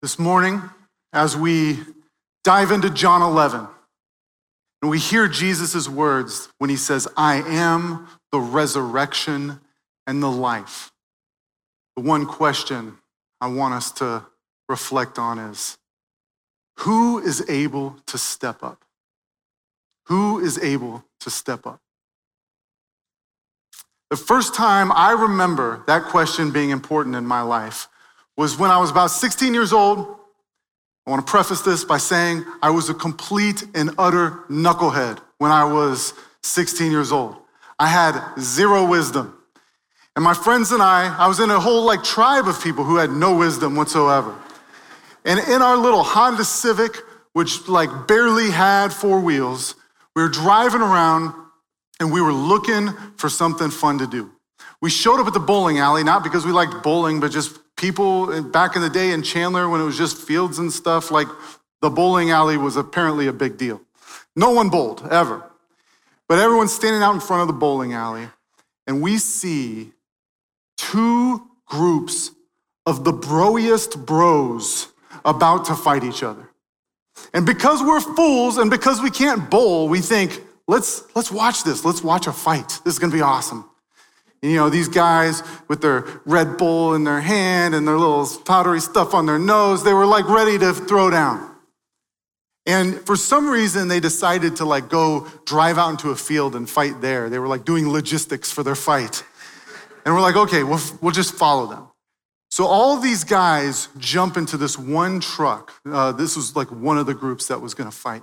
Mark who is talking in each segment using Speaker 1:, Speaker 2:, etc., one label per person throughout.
Speaker 1: this morning as we dive into John 11 and we hear Jesus' words when he says, I am the resurrection and the life. The one question I want us to reflect on is who is able to step up? Who is able to step up? The first time I remember that question being important in my life was when I was about 16 years old. I want to preface this by saying I was a complete and utter knucklehead when I was 16 years old. I had zero wisdom. And my friends and I, I was in a whole like tribe of people who had no wisdom whatsoever. And in our little Honda Civic, which like barely had four wheels, we were driving around and we were looking for something fun to do. We showed up at the bowling alley, not because we liked bowling, but just people back in the day in Chandler when it was just fields and stuff, like the bowling alley was apparently a big deal. No one bowled ever. But everyone's standing out in front of the bowling alley, and we see two groups of the broiest bros about to fight each other. And because we're fools and because we can't bowl, we think, let's, let's watch this. Let's watch a fight. This is gonna be awesome. You know, these guys with their Red Bull in their hand and their little powdery stuff on their nose, they were like ready to throw down. And for some reason, they decided to like go drive out into a field and fight there. They were like doing logistics for their fight. And we're like, okay, we'll, we'll just follow them. So all these guys jump into this one truck. Uh, this was like one of the groups that was gonna fight.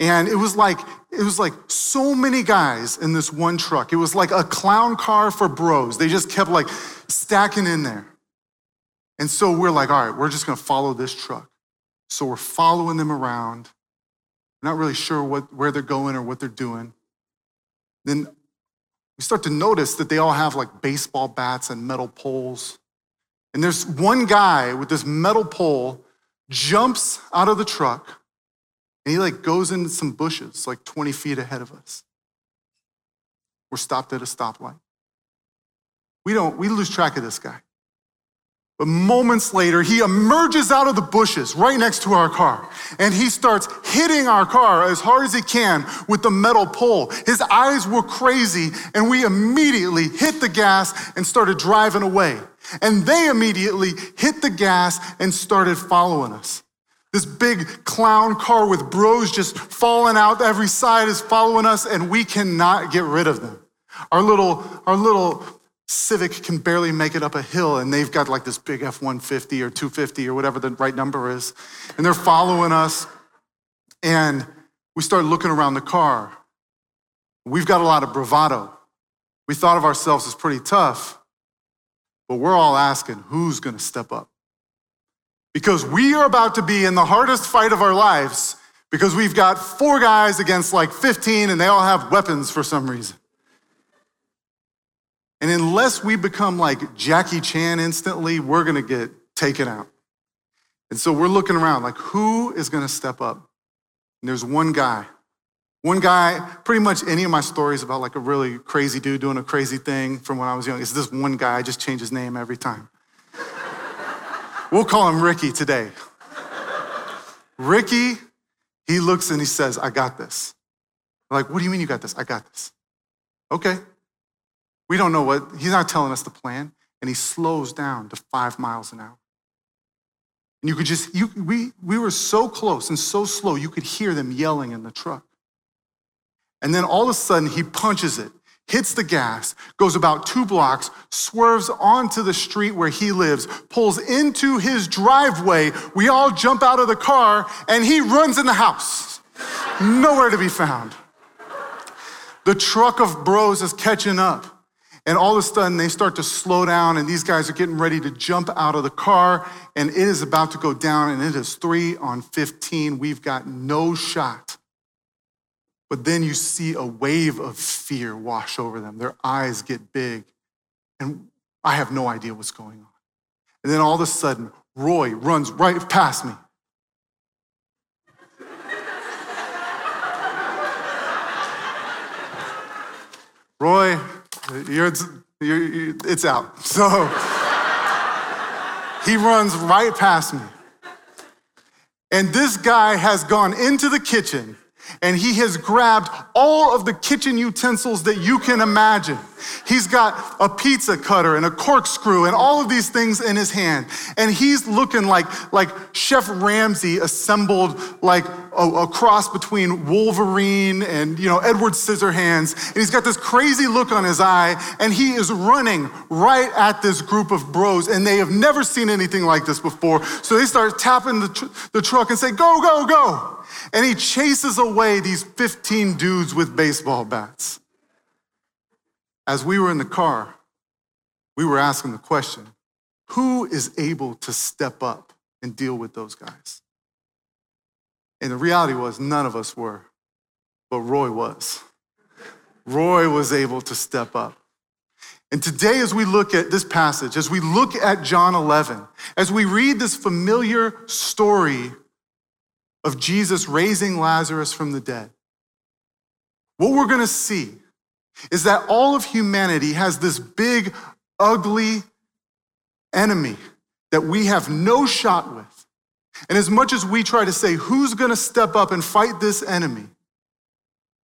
Speaker 1: And it was like, it was like so many guys in this one truck. It was like a clown car for bros. They just kept like stacking in there. And so we're like, all right, we're just gonna follow this truck. So we're following them around, not really sure what, where they're going or what they're doing. Then we start to notice that they all have like baseball bats and metal poles. And there's one guy with this metal pole jumps out of the truck and he like goes into some bushes like 20 feet ahead of us. We're stopped at a stoplight. We don't, we lose track of this guy. But moments later, he emerges out of the bushes right next to our car. And he starts hitting our car as hard as he can with the metal pole. His eyes were crazy, and we immediately hit the gas and started driving away. And they immediately hit the gas and started following us. This big clown car with bros just falling out every side is following us, and we cannot get rid of them. Our little, our little Civic can barely make it up a hill, and they've got like this big F 150 or 250 or whatever the right number is. And they're following us, and we start looking around the car. We've got a lot of bravado. We thought of ourselves as pretty tough, but we're all asking who's gonna step up? Because we are about to be in the hardest fight of our lives because we've got four guys against like 15 and they all have weapons for some reason. And unless we become like Jackie Chan instantly, we're gonna get taken out. And so we're looking around like, who is gonna step up? And there's one guy. One guy, pretty much any of my stories about like a really crazy dude doing a crazy thing from when I was young, is this one guy. I just change his name every time. We'll call him Ricky today. Ricky, he looks and he says, I got this. We're like, what do you mean you got this? I got this. Okay. We don't know what, he's not telling us the plan. And he slows down to five miles an hour. And you could just, you, we, we were so close and so slow, you could hear them yelling in the truck. And then all of a sudden, he punches it hits the gas, goes about two blocks, swerves onto the street where he lives, pulls into his driveway. We all jump out of the car, and he runs in the house. Nowhere to be found. The truck of bros is catching up. And all of a sudden, they start to slow down, and these guys are getting ready to jump out of the car, and it is about to go down, and it is three on 15. We've got no shot. But then you see a wave of fear wash over them. Their eyes get big. And I have no idea what's going on. And then all of a sudden, Roy runs right past me. Roy, you're, you're, it's out. So he runs right past me. And this guy has gone into the kitchen and he has grabbed all of the kitchen utensils that you can imagine. He's got a pizza cutter and a corkscrew and all of these things in his hand. And he's looking like, like Chef Ramsay assembled like a, a cross between Wolverine and, you know, Edward Scissorhands. And he's got this crazy look on his eye and he is running right at this group of bros and they have never seen anything like this before. So they start tapping the, tr- the truck and say, go, go, go. And he chases away these 15 dudes with baseball bats. As we were in the car, we were asking the question who is able to step up and deal with those guys? And the reality was, none of us were, but Roy was. Roy was able to step up. And today, as we look at this passage, as we look at John 11, as we read this familiar story of Jesus raising Lazarus from the dead, what we're going to see is that all of humanity has this big, ugly enemy that we have no shot with. And as much as we try to say, who's going to step up and fight this enemy,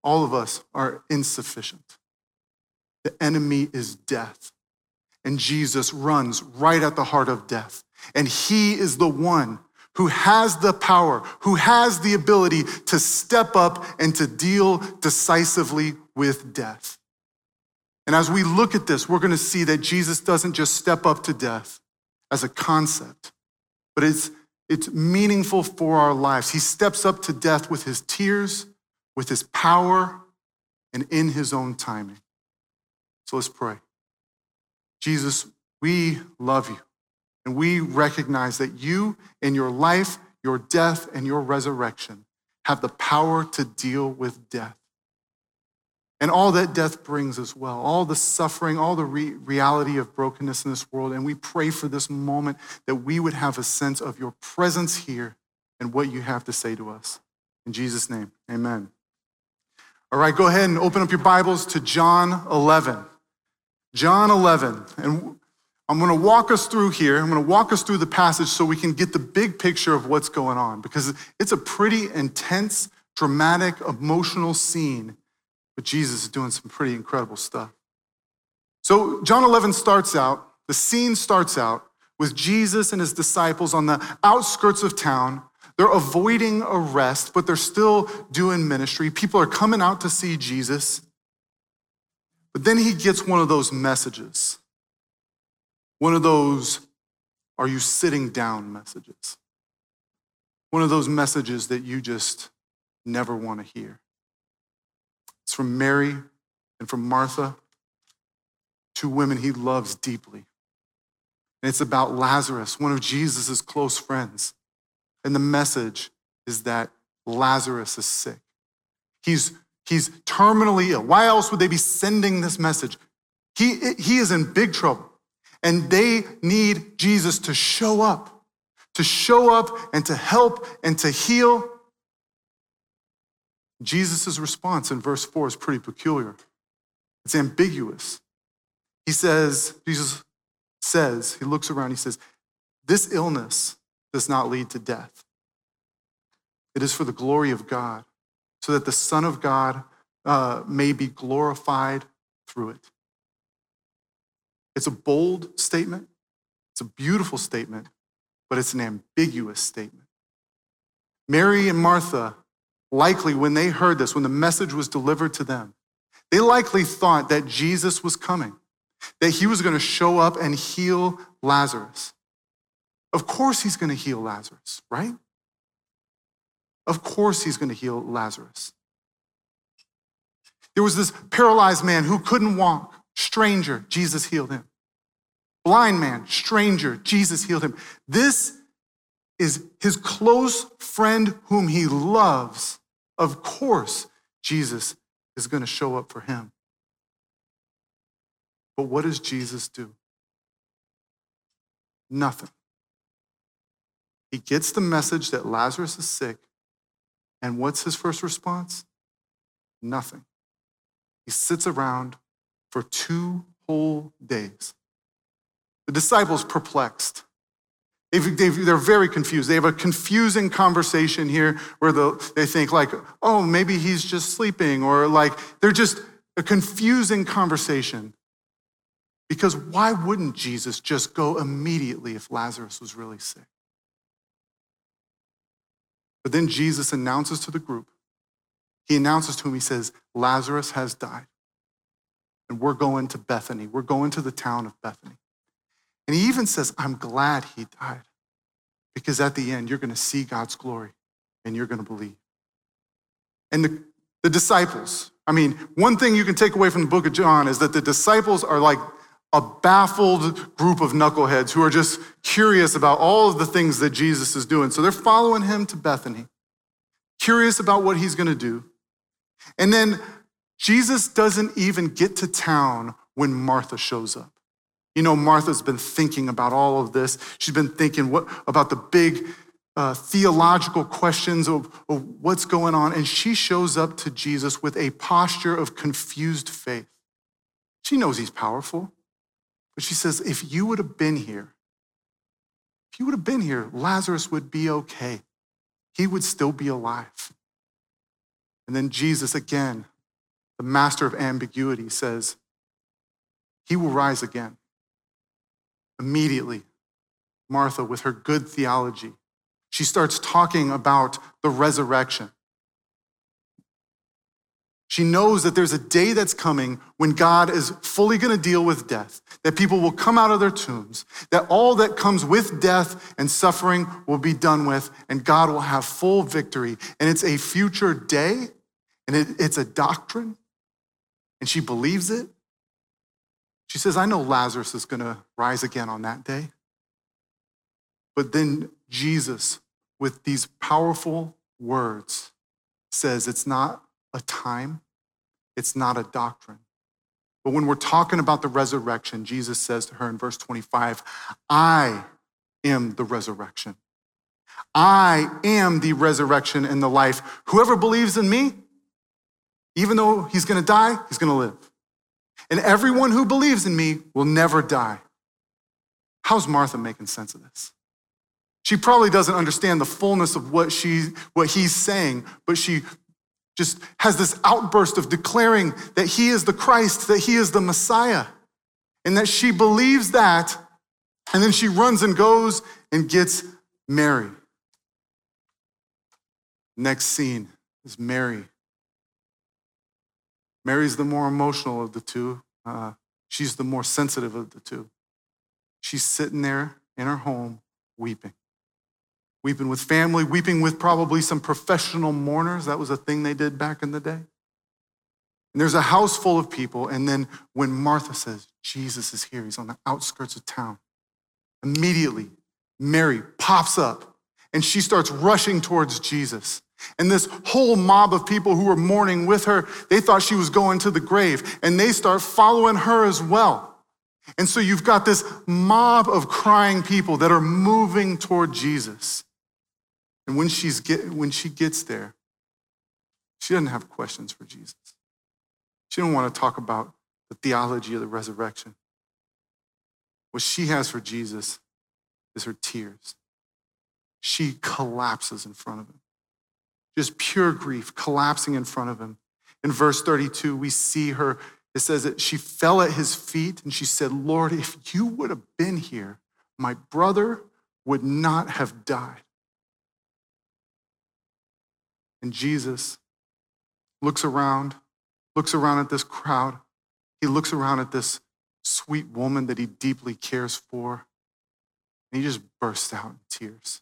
Speaker 1: all of us are insufficient. The enemy is death. And Jesus runs right at the heart of death. And he is the one who has the power, who has the ability to step up and to deal decisively with death. And as we look at this, we're going to see that Jesus doesn't just step up to death as a concept, but it's, it's meaningful for our lives. He steps up to death with his tears, with his power, and in his own timing. So let's pray. Jesus, we love you. And we recognize that you, in your life, your death, and your resurrection, have the power to deal with death. And all that death brings as well, all the suffering, all the re- reality of brokenness in this world. And we pray for this moment that we would have a sense of your presence here and what you have to say to us. In Jesus' name, amen. All right, go ahead and open up your Bibles to John 11. John 11. And I'm going to walk us through here. I'm going to walk us through the passage so we can get the big picture of what's going on because it's a pretty intense, dramatic, emotional scene. But Jesus is doing some pretty incredible stuff. So, John 11 starts out, the scene starts out with Jesus and his disciples on the outskirts of town. They're avoiding arrest, but they're still doing ministry. People are coming out to see Jesus. But then he gets one of those messages one of those, are you sitting down messages? One of those messages that you just never want to hear. It's from Mary and from Martha, two women he loves deeply. And it's about Lazarus, one of Jesus' close friends. And the message is that Lazarus is sick. He's, he's terminally ill. Why else would they be sending this message? He, he is in big trouble and they need Jesus to show up, to show up and to help and to heal. Jesus' response in verse 4 is pretty peculiar. It's ambiguous. He says, Jesus says, he looks around, he says, This illness does not lead to death. It is for the glory of God, so that the Son of God uh, may be glorified through it. It's a bold statement, it's a beautiful statement, but it's an ambiguous statement. Mary and Martha, likely when they heard this, when the message was delivered to them, they likely thought that Jesus was coming, that he was going to show up and heal Lazarus. Of course, he's going to heal Lazarus, right? Of course, he's going to heal Lazarus. There was this paralyzed man who couldn't walk stranger, Jesus healed him. Blind man, stranger, Jesus healed him. This is his close friend whom he loves. Of course, Jesus is going to show up for him. But what does Jesus do? Nothing. He gets the message that Lazarus is sick, and what's his first response? Nothing. He sits around for two whole days. The disciples perplexed. They've, they're very confused. They have a confusing conversation here where the, they think, like, oh, maybe he's just sleeping, or like, they're just a confusing conversation. Because why wouldn't Jesus just go immediately if Lazarus was really sick? But then Jesus announces to the group, he announces to him, he says, Lazarus has died. And we're going to Bethany. We're going to the town of Bethany. And he even says, I'm glad he died. Because at the end, you're going to see God's glory and you're going to believe. And the, the disciples, I mean, one thing you can take away from the book of John is that the disciples are like a baffled group of knuckleheads who are just curious about all of the things that Jesus is doing. So they're following him to Bethany, curious about what he's going to do. And then Jesus doesn't even get to town when Martha shows up. You know, Martha's been thinking about all of this. She's been thinking what, about the big uh, theological questions of, of what's going on. And she shows up to Jesus with a posture of confused faith. She knows he's powerful, but she says, if you would have been here, if you would have been here, Lazarus would be okay. He would still be alive. And then Jesus, again, the master of ambiguity, says, He will rise again. Immediately, Martha, with her good theology, she starts talking about the resurrection. She knows that there's a day that's coming when God is fully going to deal with death, that people will come out of their tombs, that all that comes with death and suffering will be done with, and God will have full victory. And it's a future day, and it, it's a doctrine, and she believes it. She says, I know Lazarus is going to rise again on that day. But then Jesus, with these powerful words, says it's not a time, it's not a doctrine. But when we're talking about the resurrection, Jesus says to her in verse 25, I am the resurrection. I am the resurrection and the life. Whoever believes in me, even though he's gonna die, he's gonna live. And everyone who believes in me will never die. How's Martha making sense of this? She probably doesn't understand the fullness of what, she, what he's saying, but she just has this outburst of declaring that he is the Christ, that he is the Messiah, and that she believes that. And then she runs and goes and gets Mary. Next scene is Mary Mary's the more emotional of the two. Uh, she's the more sensitive of the two. She's sitting there in her home weeping. Weeping with family, weeping with probably some professional mourners. That was a thing they did back in the day. And there's a house full of people. And then when Martha says, Jesus is here, he's on the outskirts of town, immediately Mary pops up and she starts rushing towards Jesus. And this whole mob of people who were mourning with her, they thought she was going to the grave, and they start following her as well. And so you've got this mob of crying people that are moving toward Jesus. And when, she's get, when she gets there, she doesn't have questions for Jesus. She doesn't want to talk about the theology of the resurrection. What she has for Jesus is her tears. She collapses in front of him just pure grief collapsing in front of him. In verse 32, we see her, it says that she fell at his feet and she said, Lord, if you would have been here, my brother would not have died. And Jesus looks around, looks around at this crowd. He looks around at this sweet woman that he deeply cares for, and he just bursts out in tears.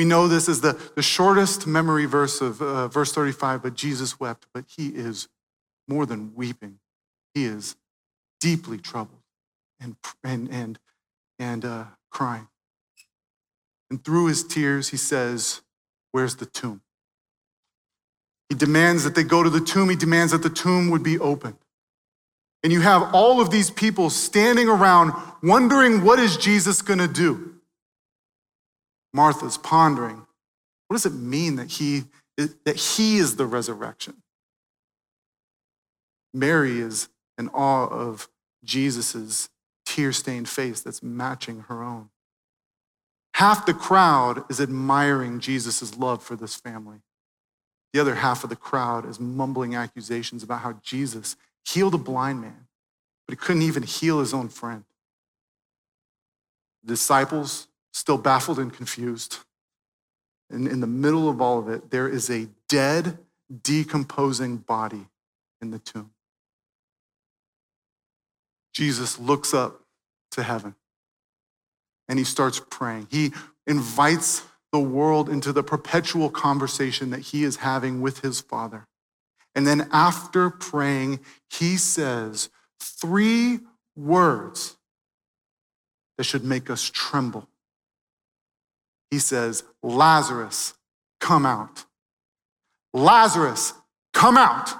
Speaker 1: We know this is the, the shortest memory verse of uh, verse 35, but Jesus wept, but he is more than weeping. He is deeply troubled and, and, and, and uh, crying. And through his tears, he says, Where's the tomb? He demands that they go to the tomb. He demands that the tomb would be opened. And you have all of these people standing around wondering, what is Jesus going to do? Martha's pondering what does it mean that he, that he is the resurrection? Mary is in awe of Jesus' tear stained face that's matching her own. Half the crowd is admiring Jesus' love for this family. The other half of the crowd is mumbling accusations about how Jesus healed a blind man, but he couldn't even heal his own friend. The disciples, still baffled and confused. And in the middle of all of it, there is a dead, decomposing body in the tomb. Jesus looks up to heaven and he starts praying. He invites the world into the perpetual conversation that he is having with his Father. And then after praying, he says three words that should make us tremble. He says, Lazarus, come out. Lazarus, come out.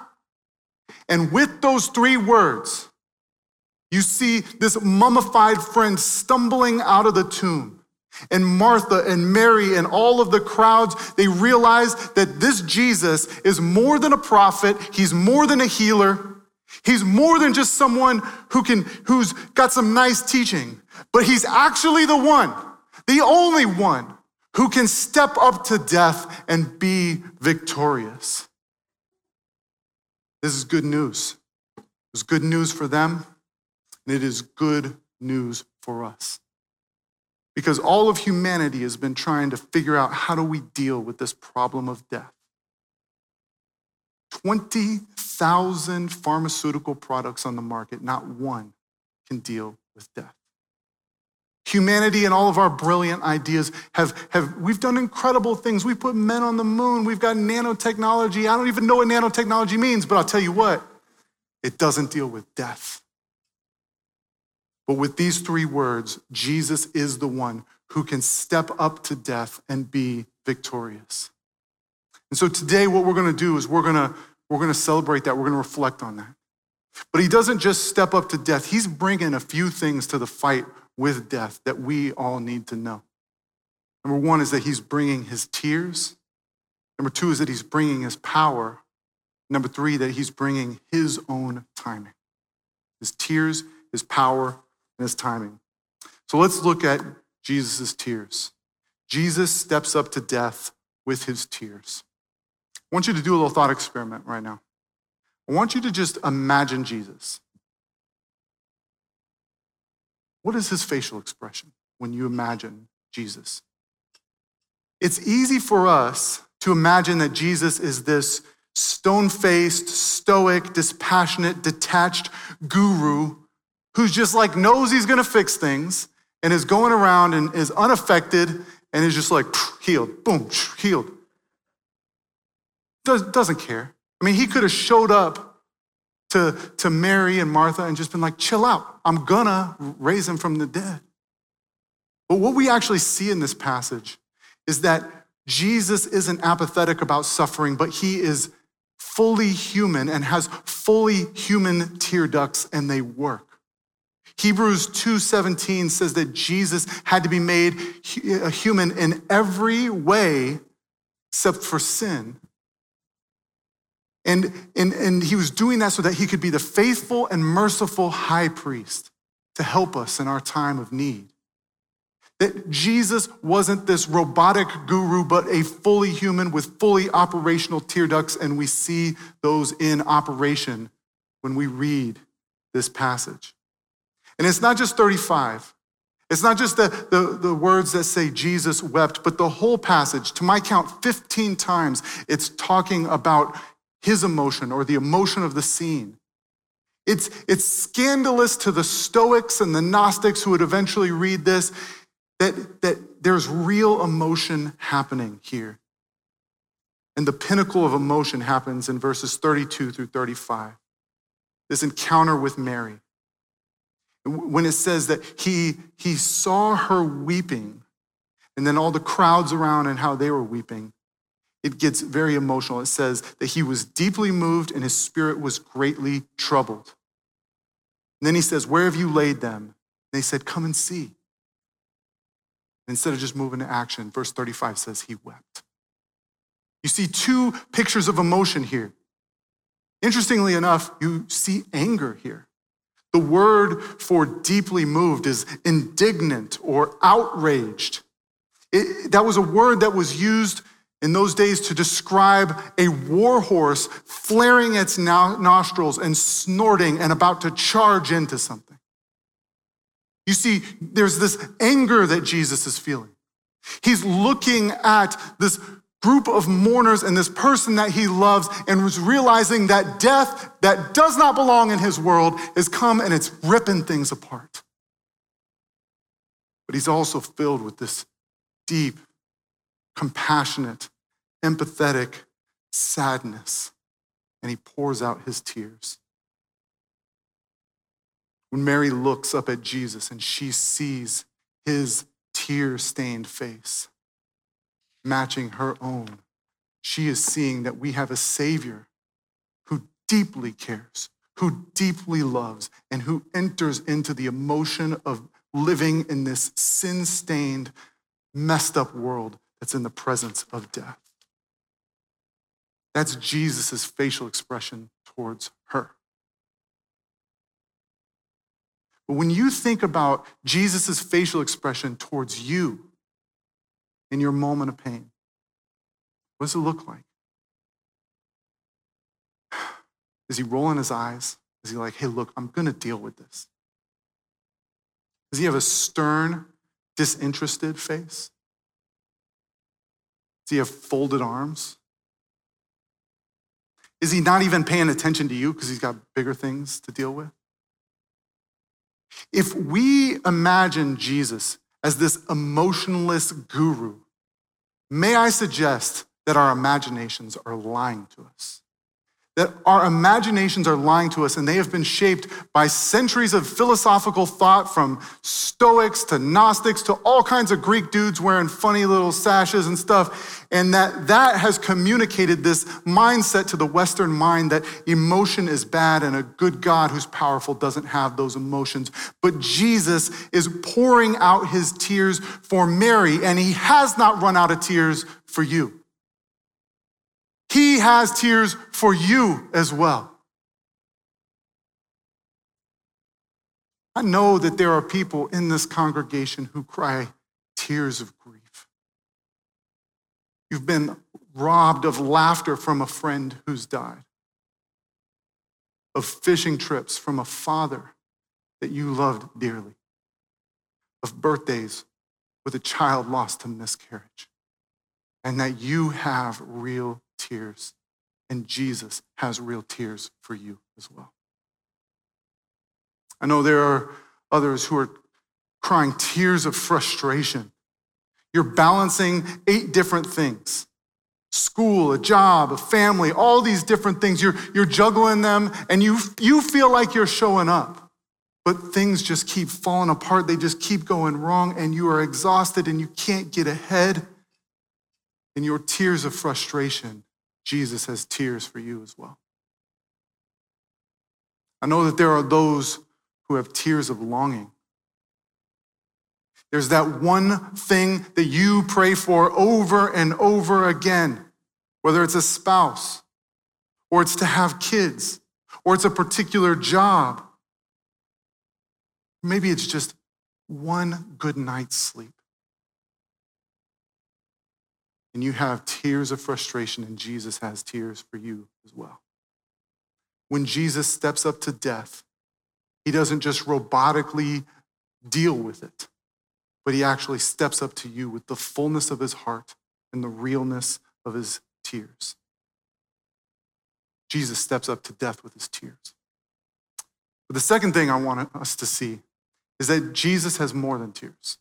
Speaker 1: And with those three words, you see this mummified friend stumbling out of the tomb. And Martha and Mary and all of the crowds, they realize that this Jesus is more than a prophet. He's more than a healer. He's more than just someone who can, who's got some nice teaching, but he's actually the one, the only one who can step up to death and be victorious. This is good news. It's good news for them, and it is good news for us. Because all of humanity has been trying to figure out how do we deal with this problem of death. 20,000 pharmaceutical products on the market, not one can deal with death. Humanity and all of our brilliant ideas have, have we've done incredible things. We put men on the moon. We've got nanotechnology. I don't even know what nanotechnology means, but I'll tell you what, it doesn't deal with death. But with these three words, Jesus is the one who can step up to death and be victorious. And so today, what we're going to do is we're going to we're going to celebrate that. We're going to reflect on that. But he doesn't just step up to death. He's bringing a few things to the fight with death that we all need to know. Number one is that he's bringing his tears. Number two is that he's bringing his power. Number three, that he's bringing his own timing. His tears, his power, and his timing. So let's look at Jesus' tears. Jesus steps up to death with his tears. I want you to do a little thought experiment right now. I want you to just imagine Jesus. What is his facial expression when you imagine Jesus? It's easy for us to imagine that Jesus is this stone faced, stoic, dispassionate, detached guru who's just like knows he's gonna fix things and is going around and is unaffected and is just like healed, boom, healed. Does, doesn't care. I mean, he could have showed up to, to Mary and Martha and just been like, chill out. I'm gonna raise him from the dead. But what we actually see in this passage is that Jesus isn't apathetic about suffering, but he is fully human and has fully human tear ducts and they work. Hebrews 2:17 says that Jesus had to be made a human in every way except for sin. And, and, and he was doing that so that he could be the faithful and merciful high priest to help us in our time of need. That Jesus wasn't this robotic guru, but a fully human with fully operational tear ducts, and we see those in operation when we read this passage. And it's not just 35. It's not just the, the, the, words that say Jesus wept, but the whole passage, to my count, 15 times, it's talking about his emotion or the emotion of the scene. It's, it's scandalous to the Stoics and the Gnostics who would eventually read this that, that there's real emotion happening here. And the pinnacle of emotion happens in verses 32 through 35. This encounter with Mary when it says that he, he saw her weeping, and then all the crowds around and how they were weeping, it gets very emotional. It says that he was deeply moved and his spirit was greatly troubled. And then he says, Where have you laid them? And they said, Come and see. instead of just moving to action, verse 35 says he wept. You see two pictures of emotion here. Interestingly enough, you see anger here. The word for deeply moved is indignant or outraged. It, that was a word that was used in those days to describe a war horse flaring its nostrils and snorting and about to charge into something. You see, there's this anger that Jesus is feeling. He's looking at this group of mourners and this person that he loves and was realizing that death that does not belong in his world has come and it's ripping things apart. But he's also filled with this deep, compassionate, empathetic sadness, and he pours out his tears. When Mary looks up at Jesus and she sees his tear stained face matching her own, she is seeing that we have a Savior who deeply cares, who deeply loves, and who enters into the emotion of living in this sin stained, messed up world that's in the presence of death. That's Jesus' facial expression towards her. But when you think about Jesus' facial expression towards you in your moment of pain, what does it look like? Is he rolling his eyes? Is he like, hey, look, I'm going to deal with this? Does he have a stern, disinterested face? Does he have folded arms? Is he not even paying attention to you because he's got bigger things to deal with? If we imagine Jesus as this emotionless guru, may I suggest that our imaginations are lying to us? That our imaginations are lying to us and they have been shaped by centuries of philosophical thought from Stoics to Gnostics to all kinds of Greek dudes wearing funny little sashes and stuff. And that that has communicated this mindset to the Western mind that emotion is bad and a good God who's powerful doesn't have those emotions. But Jesus is pouring out his tears for Mary and he has not run out of tears for you. He has tears for you as well. I know that there are people in this congregation who cry tears of grief. You've been robbed of laughter from a friend who's died, of fishing trips from a father that you loved dearly, of birthdays with a child lost to miscarriage, and that you have real tears, and Jesus has real tears for you as well. I know there are others who are crying tears of frustration. You're balancing eight different things school, a job, a family, all these different things. You're, you're juggling them, and you, you feel like you're showing up. But things just keep falling apart. They just keep going wrong, and you are exhausted and you can't get ahead. And your tears of frustration Jesus has tears for you as well. I know that there are those who have tears of longing. There's that one thing that you pray for over and over again, whether it's a spouse, or it's to have kids, or it's a particular job. Maybe it's just one good night's sleep and you have tears of frustration, and Jesus has tears for you as well. When Jesus steps up to death, he doesn't just robotically deal with it, but he actually steps up to you with the fullness of his heart and the realness of his tears. Jesus steps up to death with his tears. But the second thing I want us to see is that Jesus has more than tears,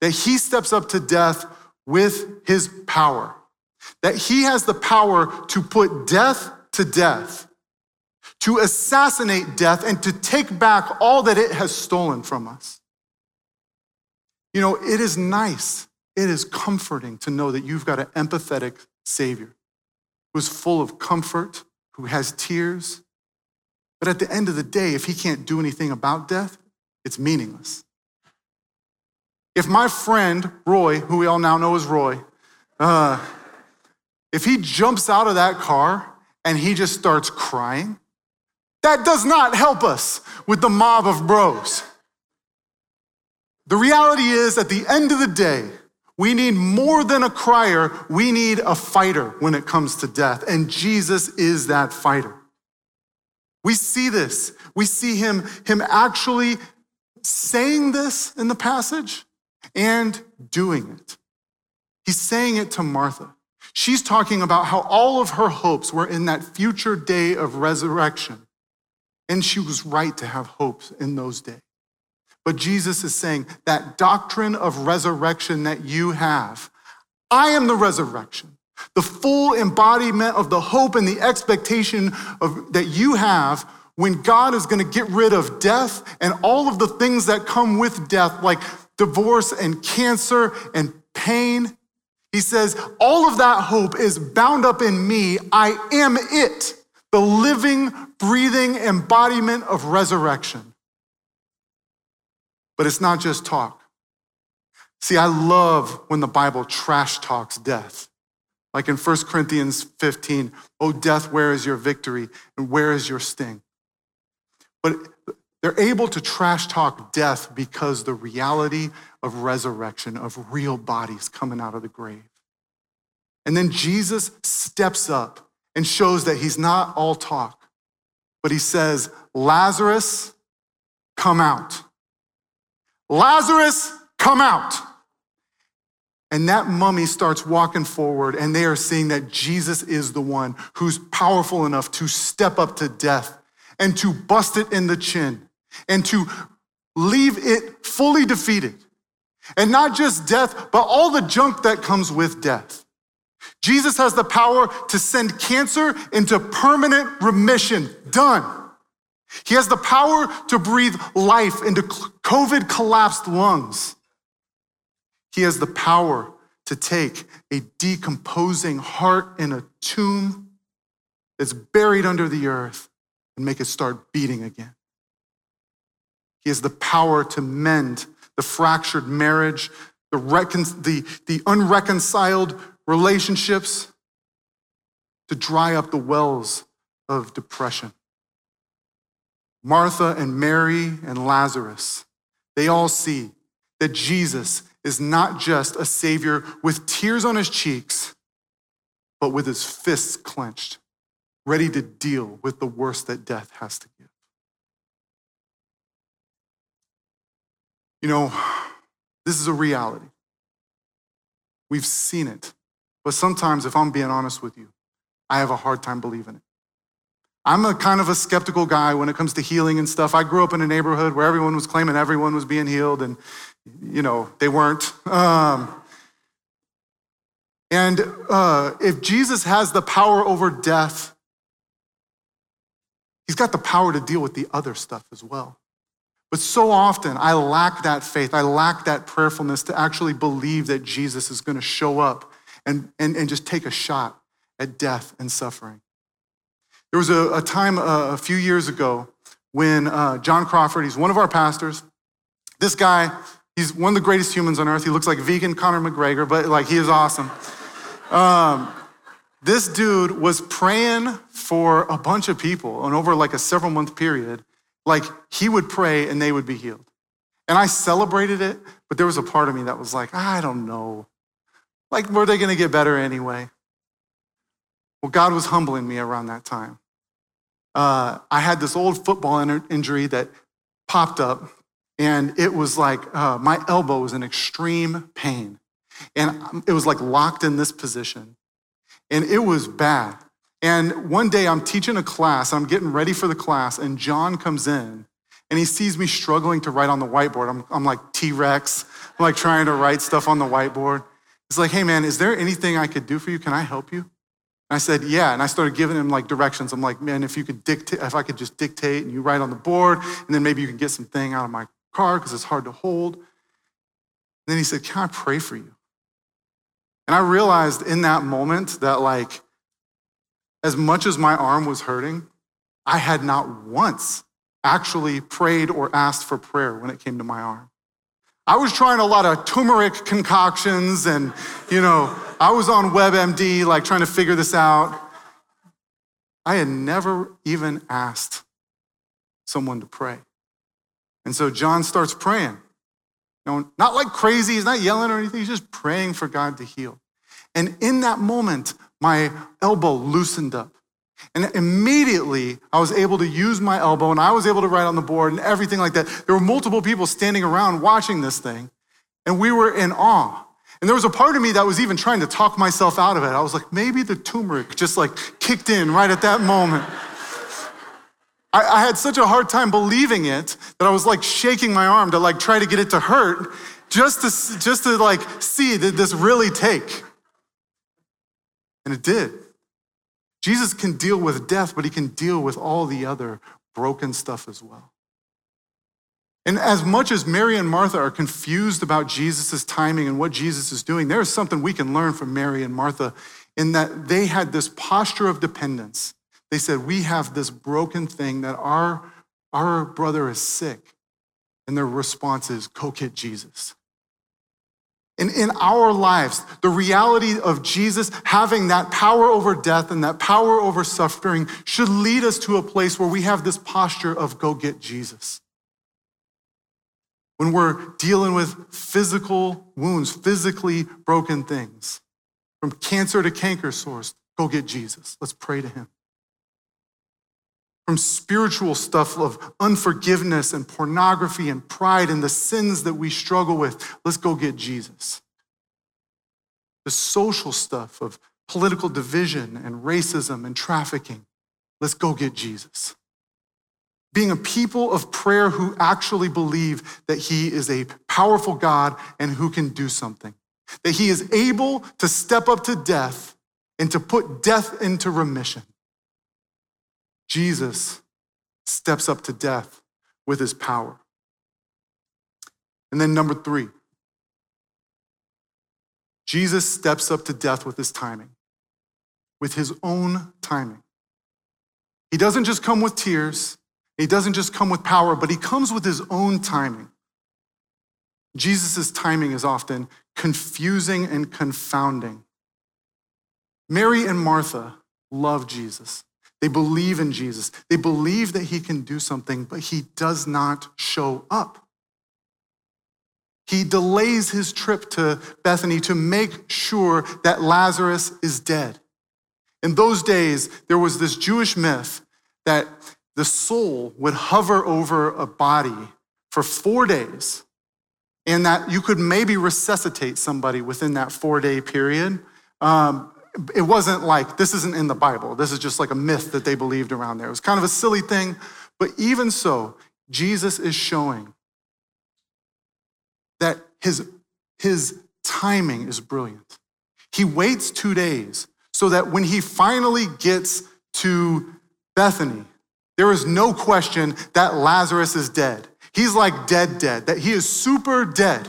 Speaker 1: that he steps up to death with his power, that he has the power to put death to death, to assassinate death, and to take back all that it has stolen from us. You know, it is nice, it is comforting to know that you've got an empathetic Savior who's full of comfort, who has tears. But at the end of the day, if he can't do anything about death, it's meaningless. If my friend Roy, who we all now know as Roy, uh, if he jumps out of that car and he just starts crying, that does not help us with the mob of bros. The reality is, at the end of the day, We need more than a crier, we need a fighter when it comes to death. And Jesus is that fighter. We see this. We see him, him actually saying this in the passage and doing it. He's saying it to Martha. She's talking about how all of her hopes were in that future day of resurrection. And she was right to have hopes in those days. But Jesus is saying that doctrine of resurrection that you have, I am the resurrection, the full embodiment of the hope and the expectation of, that you have when God is going to get rid of death and all of the things that come with death, like divorce and cancer and pain. He says, All of that hope is bound up in me. I am it, the living, breathing embodiment of resurrection. But it's not just talk. See, I love when the Bible trash talks death. Like in 1 Corinthians 15, oh, death, where is your victory? And where is your sting? But they're able to trash talk death because the reality of resurrection, of real bodies coming out of the grave. And then Jesus steps up and shows that he's not all talk, but he says, Lazarus, come out. Lazarus, come out. And that mummy starts walking forward, and they are seeing that Jesus is the one who's powerful enough to step up to death and to bust it in the chin and to leave it fully defeated. And not just death, but all the junk that comes with death. Jesus has the power to send cancer into permanent remission. Done. He has the power to breathe life into COVID collapsed lungs. He has the power to take a decomposing heart in a tomb that's buried under the earth and make it start beating again. He has the power to mend the fractured marriage, the, recon- the, the unreconciled relationships, to dry up the wells of depression. Martha and Mary and Lazarus, they all see that Jesus is not just a Savior with tears on his cheeks, but with his fists clenched, ready to deal with the worst that death has to give. You know, this is a reality. We've seen it. But sometimes, if I'm being honest with you, I have a hard time believing it. I'm a kind of a skeptical guy when it comes to healing and stuff. I grew up in a neighborhood where everyone was claiming everyone was being healed, and you know they weren't. Um, and uh, if Jesus has the power over death, he's got the power to deal with the other stuff as well. But so often, I lack that faith. I lack that prayerfulness to actually believe that Jesus is going to show up and, and, and just take a shot at death and suffering. There was a, a time uh, a few years ago when uh, John Crawford, he's one of our pastors. This guy, he's one of the greatest humans on earth. He looks like vegan Conor McGregor, but like he is awesome. Um, this dude was praying for a bunch of people and over like a several month period. Like he would pray and they would be healed. And I celebrated it, but there was a part of me that was like, I don't know. Like, were they going to get better anyway? Well, God was humbling me around that time uh, I had this old football injury that popped up, and it was like uh, my elbow was in extreme pain. And it was like locked in this position. And it was bad. And one day I'm teaching a class, I'm getting ready for the class, and John comes in and he sees me struggling to write on the whiteboard. I'm, I'm like T Rex, I'm like trying to write stuff on the whiteboard. He's like, hey man, is there anything I could do for you? Can I help you? And I said, yeah. And I started giving him like directions. I'm like, man, if you could dictate, if I could just dictate and you write on the board, and then maybe you can get something out of my car because it's hard to hold. And then he said, can I pray for you? And I realized in that moment that like, as much as my arm was hurting, I had not once actually prayed or asked for prayer when it came to my arm. I was trying a lot of turmeric concoctions and, you know, I was on WebMD, like trying to figure this out. I had never even asked someone to pray. And so John starts praying. You know, not like crazy, he's not yelling or anything, he's just praying for God to heal. And in that moment, my elbow loosened up. And immediately I was able to use my elbow and I was able to write on the board and everything like that. There were multiple people standing around watching this thing, and we were in awe. And there was a part of me that was even trying to talk myself out of it. I was like, maybe the turmeric just like kicked in right at that moment. I, I had such a hard time believing it that I was like shaking my arm to like try to get it to hurt just to, just to like see did this really take? And it did. Jesus can deal with death, but he can deal with all the other broken stuff as well. And as much as Mary and Martha are confused about Jesus' timing and what Jesus is doing, there is something we can learn from Mary and Martha in that they had this posture of dependence. They said, We have this broken thing that our, our brother is sick. And their response is, Go get Jesus. And in our lives, the reality of Jesus having that power over death and that power over suffering should lead us to a place where we have this posture of go get Jesus. When we're dealing with physical wounds, physically broken things, from cancer to canker sores, go get Jesus. Let's pray to him from spiritual stuff of unforgiveness and pornography and pride and the sins that we struggle with. Let's go get Jesus. The social stuff of political division and racism and trafficking. Let's go get Jesus. Being a people of prayer who actually believe that He is a powerful God and who can do something, that He is able to step up to death and to put death into remission. Jesus steps up to death with his power. And then, number three, Jesus steps up to death with his timing, with his own timing. He doesn't just come with tears, he doesn't just come with power, but he comes with his own timing. Jesus' timing is often confusing and confounding. Mary and Martha love Jesus. They believe in Jesus. They believe that he can do something, but he does not show up. He delays his trip to Bethany to make sure that Lazarus is dead. In those days, there was this Jewish myth that the soul would hover over a body for four days and that you could maybe resuscitate somebody within that four day period. Um, it wasn't like, this isn't in the Bible. This is just like a myth that they believed around there. It was kind of a silly thing. But even so, Jesus is showing that his, his timing is brilliant. He waits two days so that when he finally gets to Bethany, there is no question that Lazarus is dead. He's like dead, dead, that he is super dead.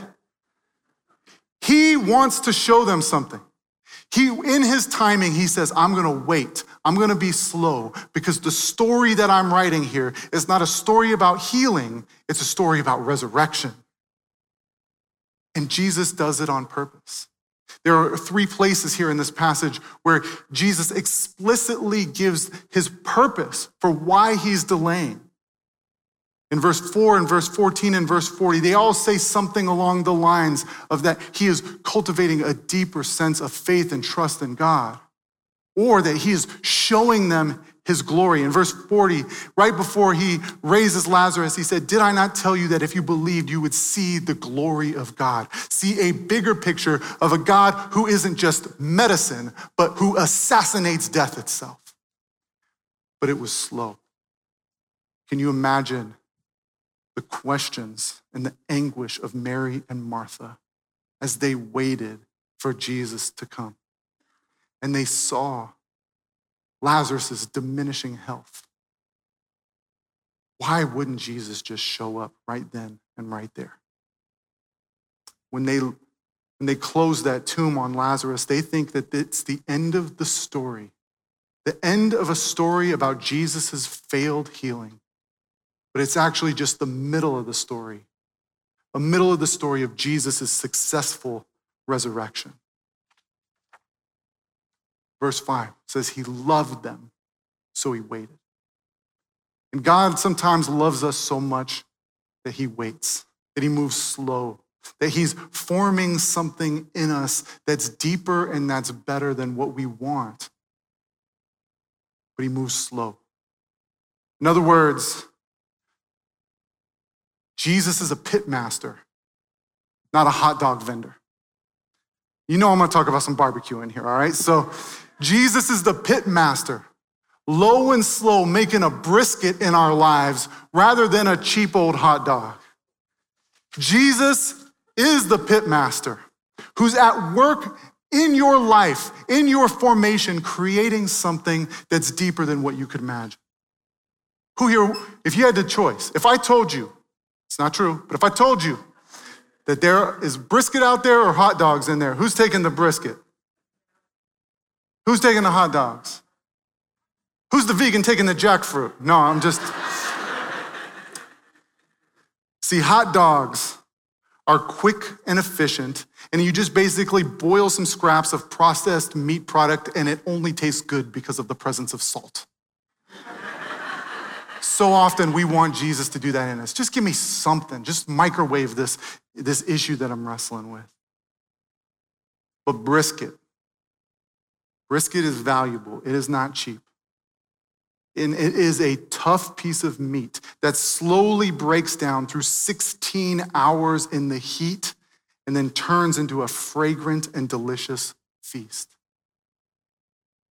Speaker 1: He wants to show them something. He, in his timing, he says, I'm going to wait. I'm going to be slow because the story that I'm writing here is not a story about healing, it's a story about resurrection. And Jesus does it on purpose. There are three places here in this passage where Jesus explicitly gives his purpose for why he's delaying. In verse 4 and verse 14 and verse 40, they all say something along the lines of that he is cultivating a deeper sense of faith and trust in God, or that he is showing them his glory. In verse 40, right before he raises Lazarus, he said, Did I not tell you that if you believed, you would see the glory of God? See a bigger picture of a God who isn't just medicine, but who assassinates death itself. But it was slow. Can you imagine the questions and the anguish of Mary and Martha as they waited for Jesus to come. And they saw Lazarus' diminishing health. Why wouldn't Jesus just show up right then and right there? When they, when they close that tomb on Lazarus, they think that it's the end of the story, the end of a story about Jesus' failed healing but it's actually just the middle of the story, a middle of the story of Jesus' successful resurrection. Verse 5 says, He loved them, so He waited. And God sometimes loves us so much that He waits, that He moves slow, that He's forming something in us that's deeper and that's better than what we want. But He moves slow. In other words, Jesus is a pit master, not a hot dog vendor. You know I'm gonna talk about some barbecue in here, all right? So Jesus is the pit master, low and slow, making a brisket in our lives rather than a cheap old hot dog. Jesus is the pit master who's at work in your life, in your formation, creating something that's deeper than what you could imagine. Who here, if you had the choice, if I told you, it's not true, but if I told you that there is brisket out there or hot dogs in there, who's taking the brisket? Who's taking the hot dogs? Who's the vegan taking the jackfruit? No, I'm just. See, hot dogs are quick and efficient, and you just basically boil some scraps of processed meat product, and it only tastes good because of the presence of salt. So often we want Jesus to do that in us. Just give me something, just microwave this, this issue that I'm wrestling with. But brisket, brisket is valuable, it is not cheap. And it is a tough piece of meat that slowly breaks down through 16 hours in the heat and then turns into a fragrant and delicious feast.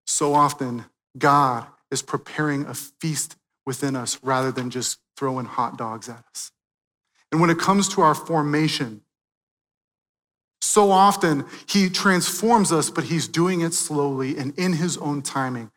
Speaker 1: So often, God is preparing a feast within us rather than just throwing hot dogs at us. And when it comes to our formation, so often he transforms us, but he's doing it slowly and in his own timing.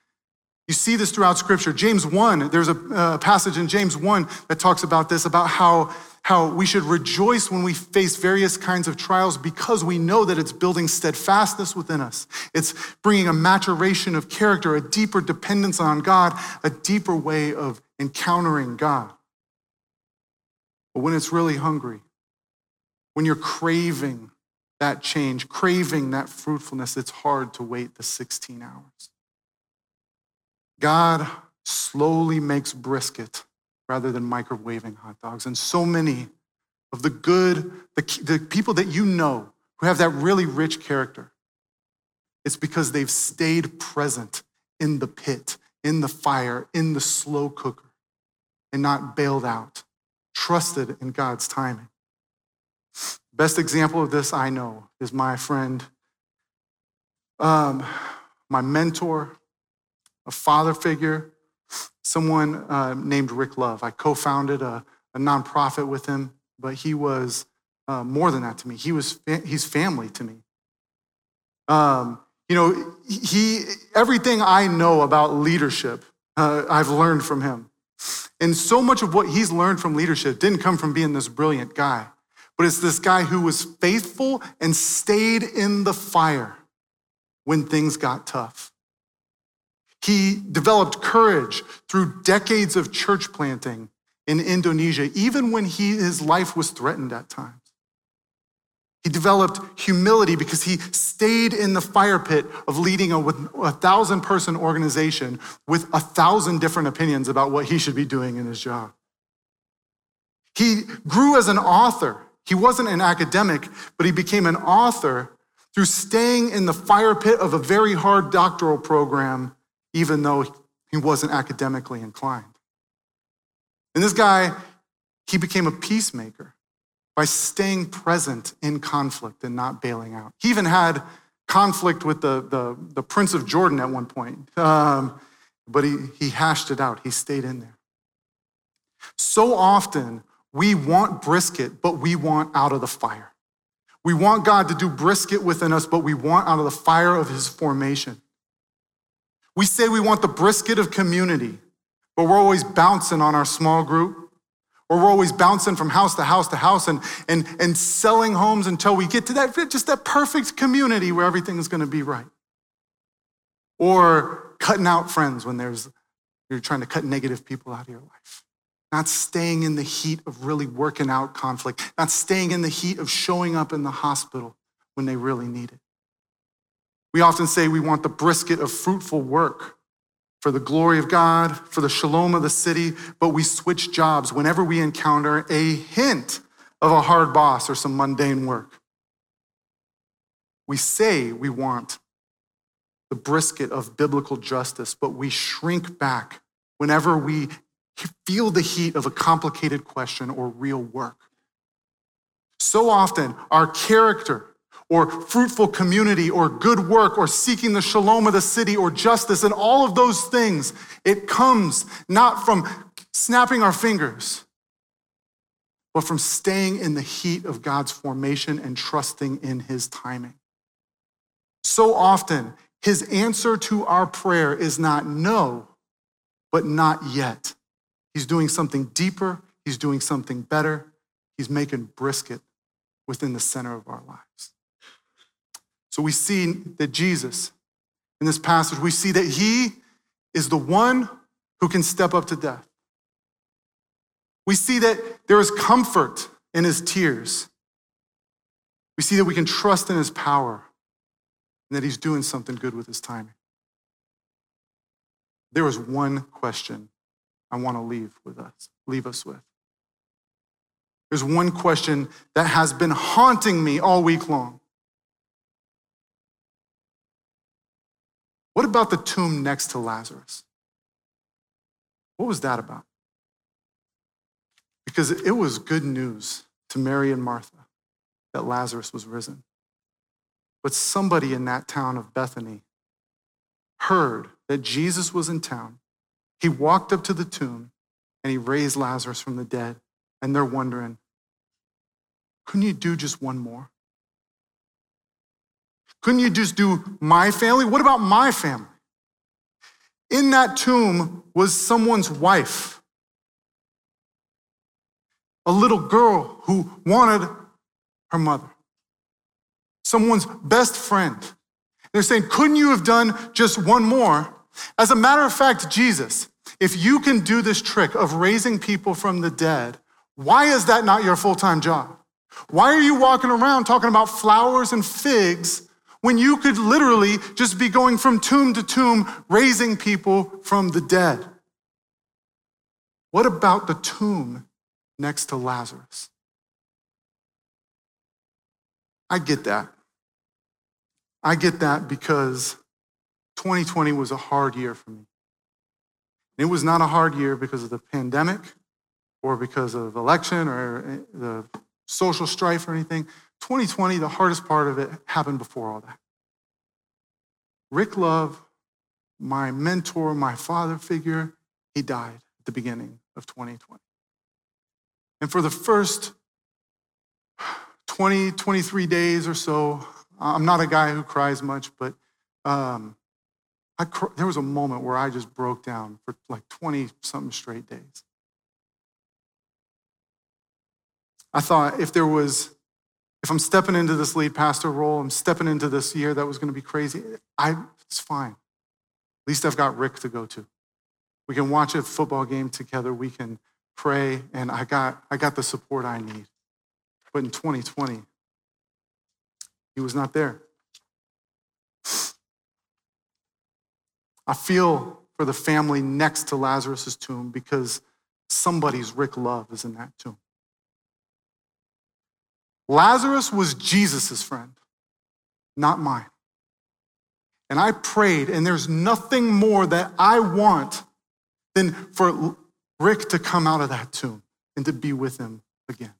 Speaker 1: You see this throughout scripture. James 1, there's a uh, passage in James 1 that talks about this, about how, how we should rejoice when we face various kinds of trials because we know that it's building steadfastness within us. It's bringing a maturation of character, a deeper dependence on God, a deeper way of encountering God. But when it's really hungry, when you're craving that change, craving that fruitfulness, it's hard to wait the 16 hours. God slowly makes brisket rather than microwaving hot dogs. And so many of the good, the, the people that you know who have that really rich character, it's because they've stayed present in the pit, in the fire, in the slow cooker, and not bailed out, trusted in God's timing. Best example of this I know is my friend, um, my mentor, a father figure, someone uh, named Rick Love. I co founded a, a, nonprofit with him, but he was uh, more than that to me. He was, he's family to me. Um, you know, he, everything I know about leadership, uh, I've learned from him. And so much of what he's learned from leadership didn't come from being this brilliant guy, but it's this guy who was faithful and stayed in the fire when things got tough. He developed courage through decades of church planting in Indonesia, even when he, his life was threatened at times. He developed humility because he stayed in the fire pit of leading a, a thousand person organization with a thousand different opinions about what he should be doing in his job. He grew as an author. He wasn't an academic, but he became an author through staying in the fire pit of a very hard doctoral program even though he wasn't academically inclined. And this guy, he became a peacemaker by staying present in conflict and not bailing out. He even had conflict with the, the, the Prince of Jordan at one point, um, but he, he hashed it out. He stayed in there. So often, we want brisket, but we want out of the fire. We want God to do brisket within us, but we want out of the fire of his formation. We say we want the brisket of community, but we're always bouncing on our small group, or we're always bouncing from house to house to house and, and, and selling homes until we get to that just that perfect community where everything is going to be right. Or cutting out friends when there's you're trying to cut negative people out of your life. Not staying in the heat of really working out conflict, not staying in the heat of showing up in the hospital when they really need it. We often say we want the brisket of fruitful work for the glory of God, for the shalom of the city, but we switch jobs whenever we encounter a hint of a hard boss or some mundane work. We say we want the brisket of biblical justice, but we shrink back whenever we feel the heat of a complicated question or real work. So often, our character or fruitful community or good work or seeking the shalom of the city or justice and all of those things, it comes not from snapping our fingers, but from staying in the heat of God's formation and trusting in his timing. So often, his answer to our prayer is not no, but not yet. He's doing something deeper, he's doing something better, he's making brisket within the center of our lives. So we see that Jesus, in this passage, we see that he is the one who can step up to death. We see that there is comfort in his tears. We see that we can trust in his power and that he's doing something good with his timing. There is one question I want to leave with us, leave us with. There's one question that has been haunting me all week long. What about the tomb next to Lazarus? What was that about? Because it was good news to Mary and Martha that Lazarus was risen. But somebody in that town of Bethany heard that Jesus was in town. He walked up to the tomb and he raised Lazarus from the dead. And they're wondering, couldn't you do just one more? Couldn't you just do my family? What about my family? In that tomb was someone's wife, a little girl who wanted her mother, someone's best friend. They're saying, couldn't you have done just one more? As a matter of fact, Jesus, if you can do this trick of raising people from the dead, why is that not your full time job? Why are you walking around talking about flowers and figs when you could literally just be going from tomb to tomb, raising people from the dead? What about the tomb next to Lazarus? I get that. I get that because 2020 was a hard year for me. It was not a hard year because of the pandemic or because of election or uh, the social strife or anything. 2020, the hardest part of it happened before all that. Rick Love, my mentor, my father figure, he died at the beginning of 2020. And for the first 20, 23 days or so, I'm not a guy who cries much, but um, cr- there was a moment where I just broke down for like 20 something straight days. I thought if there was, if I'm stepping into this lead pastor role, I'm stepping into this year that was going to be crazy, I, it's fine. At least I've got Rick to go to. We can watch a football game together. We can pray, and I got, I got the support I need. But in 2020, he was not there. I feel for the family next to Lazarus' tomb because somebody's Rick Love is in that tomb. Lazarus was Jesus' friend, not mine. And I prayed, and there's nothing more that I want than for Rick to come out of that tomb and to be with him again.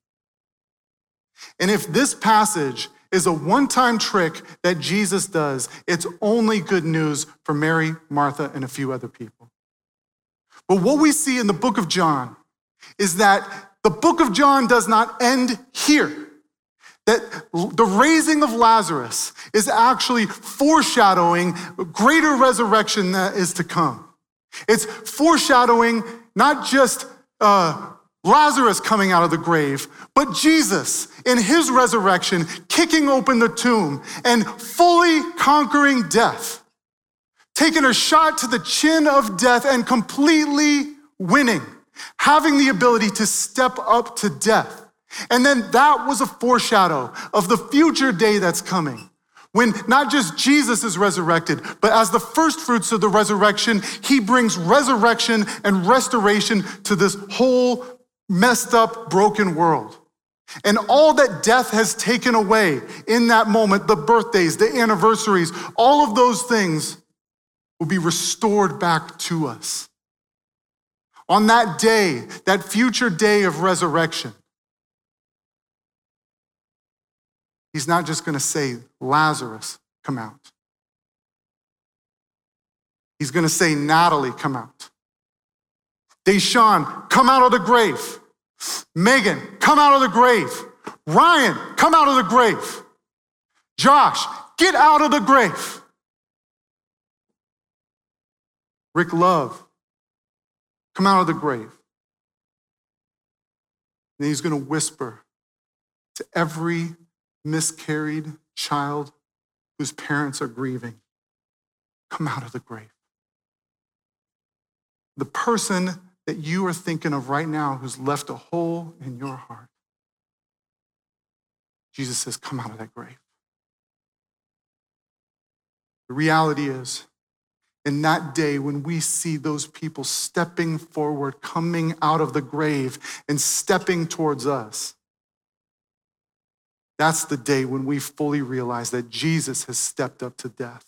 Speaker 1: And if this passage is a one time trick that Jesus does, it's only good news for Mary, Martha, and a few other people. But what we see in the book of John is that the book of John does not end here that the raising of Lazarus is actually foreshadowing greater resurrection that is to come. It's foreshadowing not just uh, Lazarus coming out of the grave, but Jesus in his resurrection, kicking open the tomb and fully conquering death, taking a shot to the chin of death and completely winning, having the ability to step up to death and then that was a foreshadow of the future day that's coming. When not just Jesus is resurrected, but as the first fruits of the resurrection, he brings resurrection and restoration to this whole messed up, broken world. And all that death has taken away in that moment, the birthdays, the anniversaries, all of those things will be restored back to us. On that day, that future day of resurrection, he's not just going to say, Lazarus, come out. He's going to say, Natalie, come out. Deshaun, come out of the grave. Megan, come out of the grave. Ryan, come out of the grave. Josh, get out of the grave. Rick Love, come out of the grave. And he's going to whisper to every miscarried child whose parents are grieving come out of the grave. The person that you are thinking of right now who's left a hole in your heart, Jesus says, Come out of that grave. The reality is, in that day when we see those people stepping forward, coming out of the grave, and stepping towards us, that's the day when we fully realize that Jesus has stepped up to death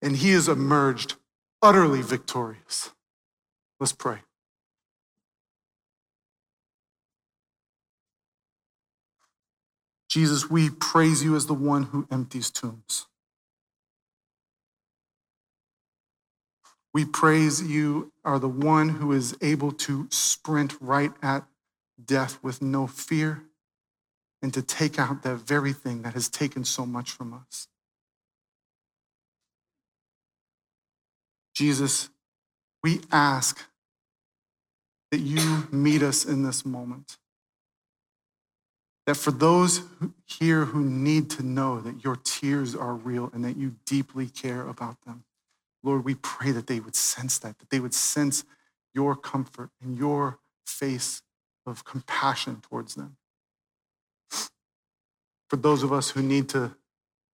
Speaker 1: and he has emerged utterly victorious. Let's pray. Jesus, we praise you as the one who empties tombs. We praise you are the one who is able to sprint right at death with no fear and to take out that very thing that has taken so much from us. Jesus, we ask that you meet us in this moment. That for those here who need to know that your tears are real and that you deeply care about them, Lord, we pray that they would sense that, that they would sense your comfort and your face of compassion towards them. For those of us who need to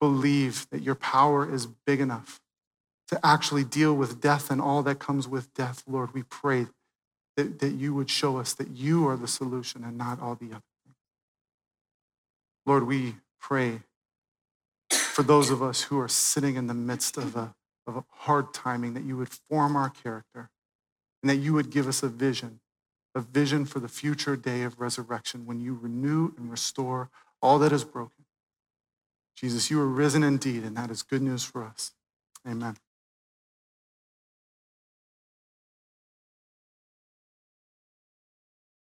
Speaker 1: believe that your power is big enough to actually deal with death and all that comes with death, Lord, we pray that, that you would show us that you are the solution and not all the other things. Lord, we pray for those of us who are sitting in the midst of a of a hard timing, that you would form our character and that you would give us a vision, a vision for the future day of resurrection when you renew and restore all that is broken. Jesus, you are risen indeed, and that is good news for us. Amen.